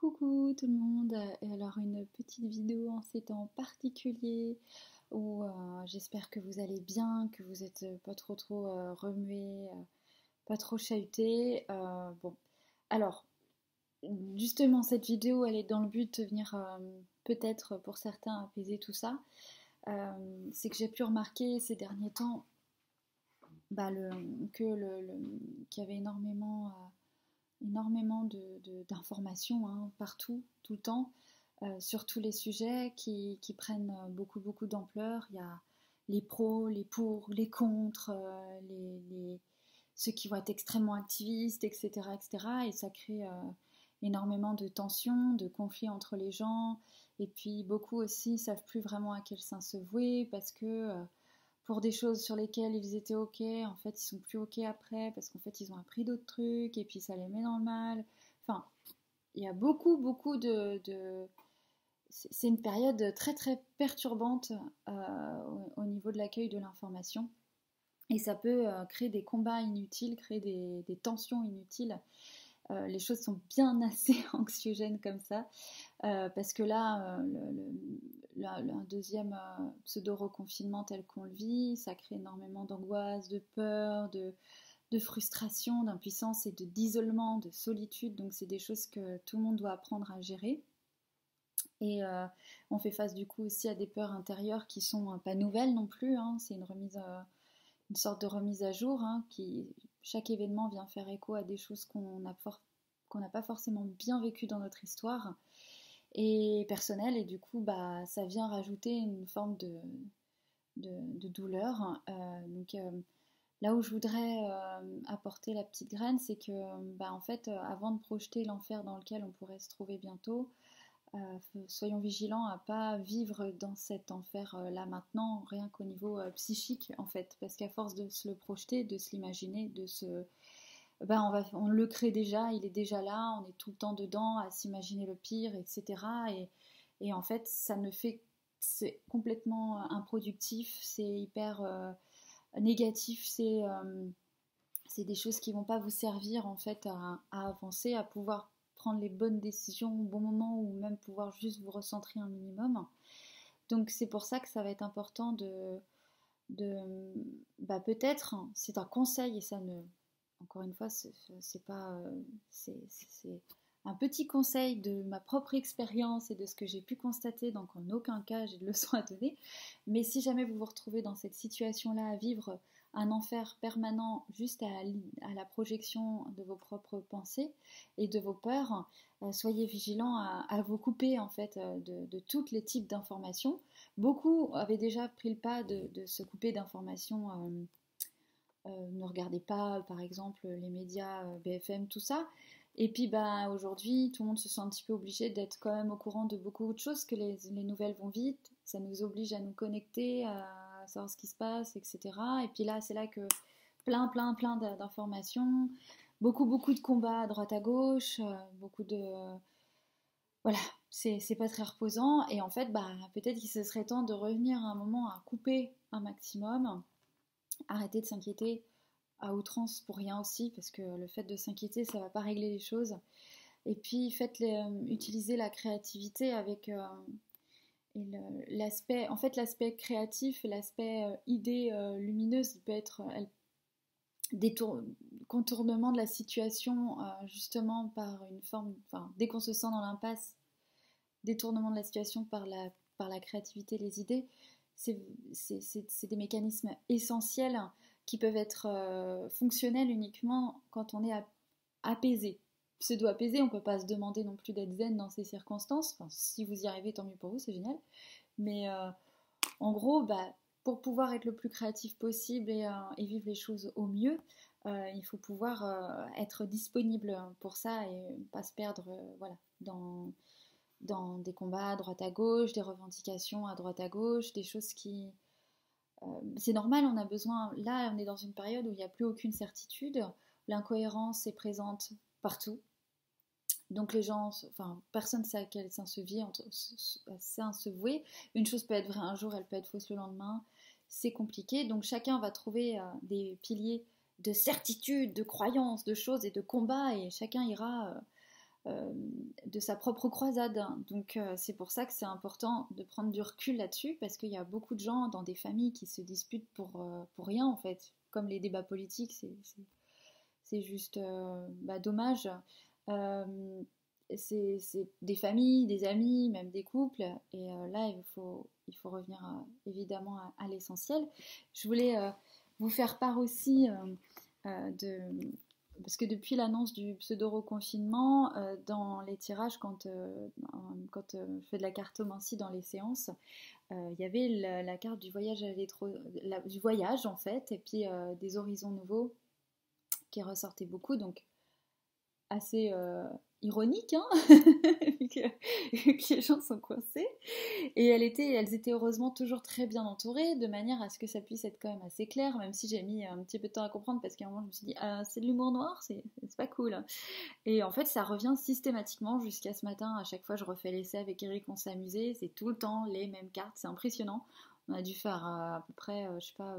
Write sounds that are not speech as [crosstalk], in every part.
Coucou tout le monde, et alors une petite vidéo en ces temps particuliers où euh, j'espère que vous allez bien, que vous êtes pas trop trop euh, euh, pas trop chahuté. bon, alors justement cette vidéo elle est dans le but de venir peut-être pour certains apaiser tout ça. C'est que j'ai pu remarquer ces derniers temps bah, qu'il y avait énormément énormément d'informations de, hein, partout, tout le temps, euh, sur tous les sujets qui, prennent beaucoup, beaucoup d'ampleur. Il y a les pros, les pour, les contre, euh, les, ceux qui vont être extrêmement activistes, etc. etc. et ça crée euh, énormément de tensions, de conflits entre les gens. Et puis beaucoup aussi ne savent plus vraiment à quel sein se vouer parce que pour des choses sur lesquelles ils étaient ok, en fait ils sont plus ok après parce qu'en fait ils ont appris d'autres trucs et puis ça les met dans le mal. Enfin, il y a beaucoup beaucoup de, c'est une période très très perturbante euh, au, niveau de l'accueil de l'information et ça peut euh, créer des combats inutiles, créer des, tensions inutiles. Euh, les choses sont bien [laughs] assez anxiogènes comme ça, parce que là, le, un deuxième euh, pseudo-reconfinement tel qu'on le vit, ça crée énormément d'angoisse, de peur, de, frustration, d'impuissance et d'isolement, de, solitude. Donc c'est des choses que tout le monde doit apprendre à gérer. Et euh, on fait face du coup aussi à des peurs intérieures qui sont euh, pas nouvelles non plus. Hein. C'est une remise, une sorte de remise à jour hein, qui chaque événement vient faire écho à des choses qu'on n'a pas forcément bien vécues dans notre histoire. Et personnel et du coup bah ça vient rajouter une forme de, de, douleur euh, donc euh, là où je voudrais euh, apporter la petite graine c'est que bah en fait avant de projeter l'enfer dans lequel on pourrait se trouver bientôt soyons vigilants à pas vivre dans cet enfer là maintenant rien qu'au niveau psychique en fait parce qu'à force de se le projeter de se l'imaginer de se ben on, va, on le crée déjà, il est déjà là, on est tout le temps dedans à s'imaginer le pire, etc. Et, et, en fait, ça ne fait, c'est complètement improductif, c'est hyper euh, négatif, c'est euh, c'est des choses qui vont pas vous servir en fait à, avancer, à pouvoir prendre les bonnes décisions au bon moment ou même pouvoir juste vous recentrer un minimum. Donc c'est pour ça que ça va être important de, de bah peut-être, c'est un conseil et ça ne encore une fois, c'est pas, euh, c'est un petit conseil de ma propre expérience et de ce que j'ai pu constater, donc en aucun cas j'ai de leçon à donner. Mais si jamais vous vous retrouvez dans cette situation-là à vivre un enfer permanent juste à, la projection de vos propres pensées et de vos peurs, euh, soyez vigilants à, vous couper en fait euh, de, tous les types d'informations. Beaucoup avaient déjà pris le pas de, se couper d'informations. Euh, ne regardez pas par exemple les médias BFM, tout ça. Et puis bah, aujourd'hui, tout le monde se sent un petit peu obligé d'être quand même au courant de beaucoup de choses, que les, nouvelles vont vite, ça nous oblige à nous connecter, savoir ce qui se passe, etc. Et puis là, c'est là que plein, plein, plein d'informations, beaucoup, beaucoup de combats à droite à gauche, euh, beaucoup de... voilà, c'est pas très reposant. Et en fait, bah, peut-être qu'il se serait temps de revenir à un moment à couper un maximum arrêtez de s'inquiéter à outrance pour rien aussi, parce que le fait de s'inquiéter, ça va pas régler les choses. Et puis, faites euh, utiliser la créativité avec euh, l'aspect, en fait, l'aspect créatif l'aspect euh, idée lumineuse, il peut être des contournement de la situation, justement par une forme, enfin, dès qu'on se sent dans l'impasse, détournement de la situation par la, par la créativité, les idées, c'est des mécanismes essentiels qui peuvent être euh, fonctionnels uniquement quand on est apaisé. Pseudo-apaisé, on ne peut pas se demander non plus d'être zen dans ces circonstances. si vous y arrivez, tant mieux pour vous, c'est génial. Mais euh, en gros, bah, pour pouvoir être le plus créatif possible et, euh, vivre les choses au mieux, il faut pouvoir être disponible pour ça et pas se perdre voilà, dans, des combats à droite à gauche, des revendications à droite à gauche, des choses qui... Euh, c'est normal, on a besoin... Là, on est dans une période où il n'y a plus aucune certitude, l'incohérence est présente partout. Donc les gens, enfin, personne ne sait à quel sein se vit, sein se vouer. Une chose peut être vraie un jour, elle peut être fausse le lendemain. C'est compliqué. Donc chacun va trouver euh, des piliers de certitude, de croyance, de choses et de combat, et chacun ira... Euh, de sa propre croisade. Donc c'est pour ça que c'est important de prendre du recul là-dessus, parce qu'il y a beaucoup de gens dans des familles qui se disputent pour, pour rien en fait. Comme les débats politiques, c'est juste bah, dommage c'est des familles, des amis, même des couples. Et euh, là, il faut, il faut revenir euh, évidemment à, l'essentiel. Je voulais euh, vous faire part aussi de... Parce que depuis l'annonce du pseudo-reconfinement, dans les tirages, quand, quand je fais de la cartomancie dans les séances, il y avait la, carte du voyage, à du voyage en fait, et puis des horizons nouveaux qui ressortaient beaucoup. Donc assez ironique, hein [laughs] vu, que, les gens sont coincés. Et elles étaient, heureusement toujours très bien entourées, de manière à ce que ça puisse être quand même assez clair, même si j'ai mis un petit peu de temps à comprendre, parce qu'à un moment je me suis dit, ah, c'est de l'humour noir, c'est pas cool. Et en fait, ça revient systématiquement jusqu'à ce matin. À chaque fois, je refais l'essai avec Eric, on amusé, c'est tout le temps les mêmes cartes, c'est impressionnant. On a dû faire euh, à peu près, euh, je sais pas,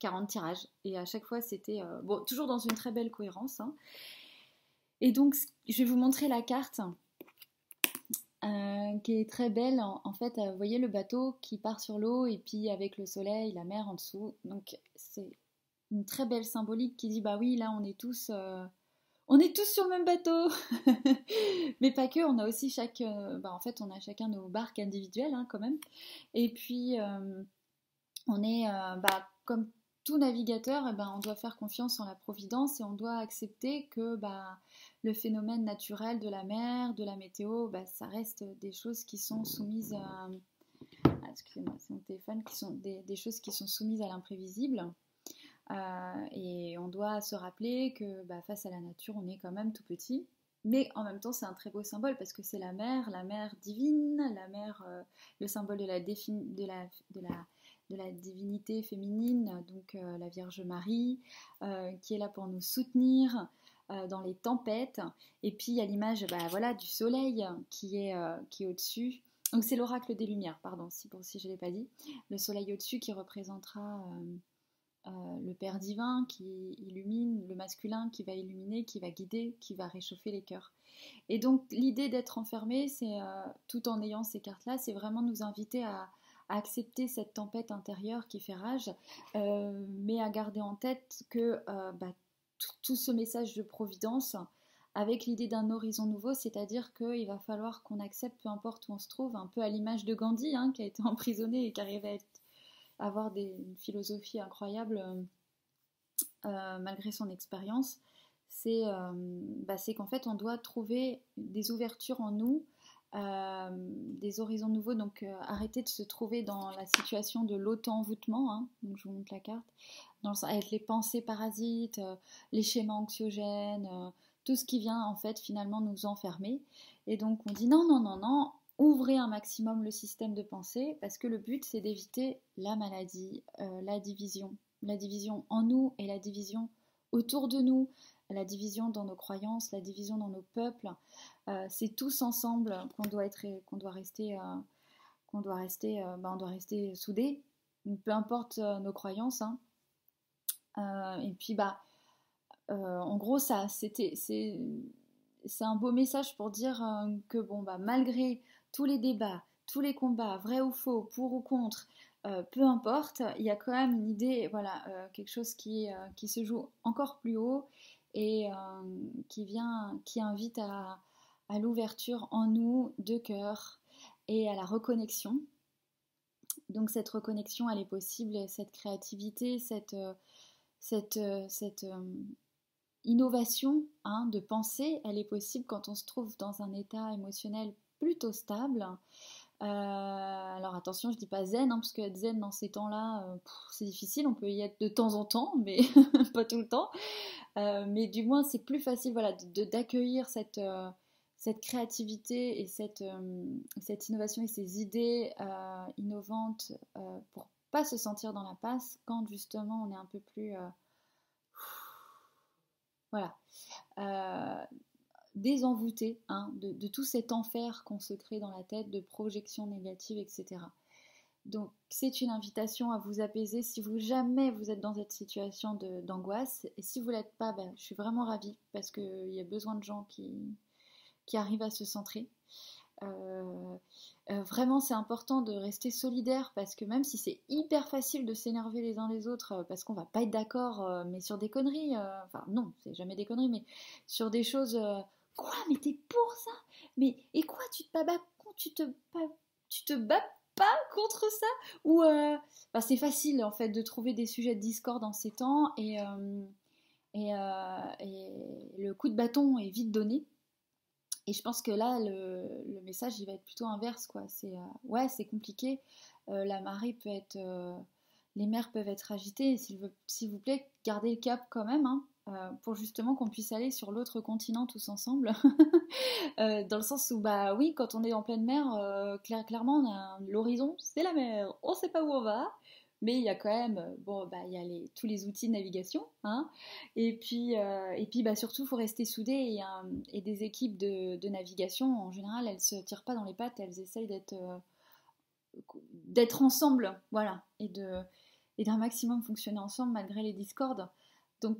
40 euh, tirages. Et à chaque fois, c'était, bon, toujours dans une très belle cohérence. Hein. Et donc, je vais vous montrer la carte euh, qui est très belle. En, fait, euh, vous voyez le bateau qui part sur l'eau et puis avec le soleil, la mer en dessous. Donc, c'est une très belle symbolique qui dit bah oui, là, on est tous. Euh, on est tous sur le même bateau, [laughs] mais pas que. On a aussi chaque, bah, en fait, on a chacun nos barques individuelles hein, quand même. Et puis, on est, bah, comme tout navigateur, eh ben, on doit faire confiance en la providence et on doit accepter que bah, le phénomène naturel de la mer, de la météo, bah, ça reste des choses qui sont soumises à... Excusez-moi, c'est mon téléphone, qui sont des, choses qui sont soumises à l'imprévisible. Euh, et on doit se rappeler que bah, face à la nature, on est quand même tout petit. Mais en même temps, c'est un très beau symbole parce que c'est la mer, la mer divine, la mer, euh, le symbole de la, de la, de la de la divinité féminine, donc euh, la Vierge Marie, qui est là pour nous soutenir euh, dans les tempêtes. Et puis il y a l'image bah, voilà, du soleil qui est, qui est au-dessus. Donc c'est l'oracle des Lumières, pardon, si, pour, si je ne l'ai pas dit. Le soleil au-dessus qui représentera le Père divin qui illumine, le masculin qui va illuminer, qui va guider, qui va réchauffer les cœurs. Et donc l'idée d'être enfermé, c'est tout en ayant ces cartes-là, c'est vraiment nous inviter à, accepter cette tempête intérieure qui fait rage, euh, mais à garder en tête que euh, bah, tout ce message de providence, avec l'idée d'un horizon nouveau, c'est-à-dire qu'il va falloir qu'on accepte, peu importe où on se trouve, un peu à l'image de Gandhi, hein, qui a été [laughs] emprisonné et qui arrivait à, avoir des, une philosophie incroyable euh, malgré son expérience, bah, c'est qu'en fait on doit trouver des ouvertures en nous euh, des horizons nouveaux, donc euh, arrêter de se trouver dans la situation de l'auto-envoûtement, hein, donc je vous montre la carte, avec les pensées parasites, euh, les schémas anxiogènes, tout ce qui vient en fait finalement nous enfermer. Et donc on dit non, non, non, non, ouvrez un maximum le système de pensée parce que le but c'est d'éviter la maladie, la division, la division en nous et la division autour de nous, la division dans nos croyances, la division dans nos peuples. Euh, c'est tous ensemble qu'on doit être, qu'on doit rester, euh, qu'on doit rester, euh, ben, on doit rester soudés, peu importe nos croyances. Hein. et puis bah, en gros ça, c'était, c'est, un beau message pour dire que bon bah malgré tous les débats, tous les combats, vrai ou faux, pour ou contre, peu importe, il y a quand même une idée, voilà, quelque chose qui se joue encore plus haut et qui vient, qui invite à, l'ouverture en nous de cœur et à la reconnexion. Donc cette reconnexion, elle est possible, cette créativité, cette, euh, cette, euh, cette euh, innovation hein, de pensée, elle est possible quand on se trouve dans un état émotionnel plutôt stable. Alors attention, je dis pas zen, hein, parce que être zen dans ces temps-là, c'est difficile, on peut y être de temps en temps, mais [laughs] pas tout le temps. mais du moins, c'est plus facile d'accueillir cette créativité et cette, euh, innovation et ces idées euh, innovantes euh, pour pas se sentir dans la passe quand justement on est un peu plus voilà désenvoûté hein, de, tout cet enfer qu'on se crée dans la tête de projections négatives etc donc c'est une invitation à vous apaiser si vous jamais vous êtes dans cette situation d'angoisse et si vous l'êtes pas ben, je suis vraiment ravie parce qu'il y a besoin de gens qui qui arrive à se centrer. vraiment, c'est important de rester solidaire parce que même si c'est hyper facile de s'énerver les uns les autres parce qu'on va pas être d'accord, mais sur des conneries, enfin non, c'est jamais des conneries, mais sur des choses, quoi, mais t'es pour ça, mais et quoi, tu te bats, tu te, tu te bats pas contre ça? Ou euh, c'est facile en fait de trouver des sujets de discorde en ces temps et, euh, euh, et, le coup de bâton est vite donné. Et je pense que là, le, message, il va être plutôt inverse, quoi. C'est ouais, c'est compliqué. la marée peut être, les mers peuvent être agitées. S'il vous plaît, gardez le cap quand même. Hein. Euh, pour justement qu'on puisse aller sur l'autre continent tous ensemble. [laughs] Euh, dans le sens où, bah oui, quand on est en pleine mer, euh, clairement, l'horizon, c'est la mer, on sait pas où on va, mais il y a quand même, bon, bah il y a les, tous les outils de navigation, hein, et puis, et puis bah, surtout, il faut rester soudé, et, des équipes de, navigation, en général, elles se tirent pas dans les pattes, elles essayent d'être d'être ensemble, voilà, et de et d'un maximum fonctionner ensemble malgré les discordes. Donc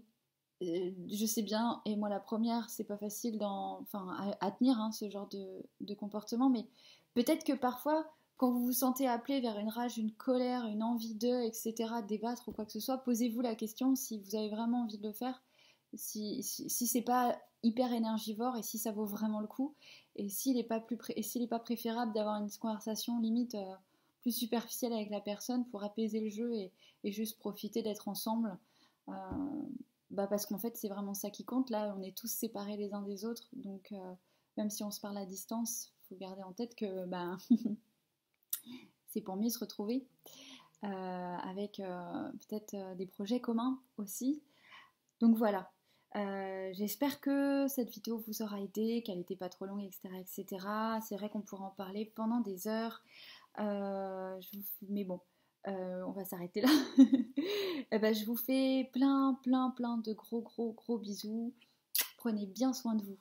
je sais bien, et moi la première, c'est pas facile à, tenir hein, ce genre de, comportement, mais peut-être que parfois, quand vous vous sentez appelé vers une rage, une colère, une envie de, etc., débattre ou quoi que ce soit, posez-vous la question si vous avez vraiment envie de le faire, si, si, c'est pas hyper énergivore et si ça vaut vraiment le coup, et s'il n'est pas, pas préférable d'avoir une conversation limite euh, plus superficielle avec la personne pour apaiser le jeu et, juste profiter d'être ensemble. Euh, bah parce qu'en fait c'est vraiment ça qui compte. Là on est tous séparés les uns des autres, donc euh, même si on se parle à distance, faut garder en tête que bah, [laughs] c'est pour mieux se retrouver euh, avec euh, peut-être des projets communs aussi. Donc voilà. J'espère que cette vidéo vous aura aidé, qu'elle n'était pas trop longue, etc. etc. C'est vrai qu'on pourrait en parler pendant des heures. Mais bon, on va s'arrêter là. [laughs] [laughs] Eh ben, je vous fais plein, plein, plein de gros, gros, gros bisous. Prenez bien soin de vous.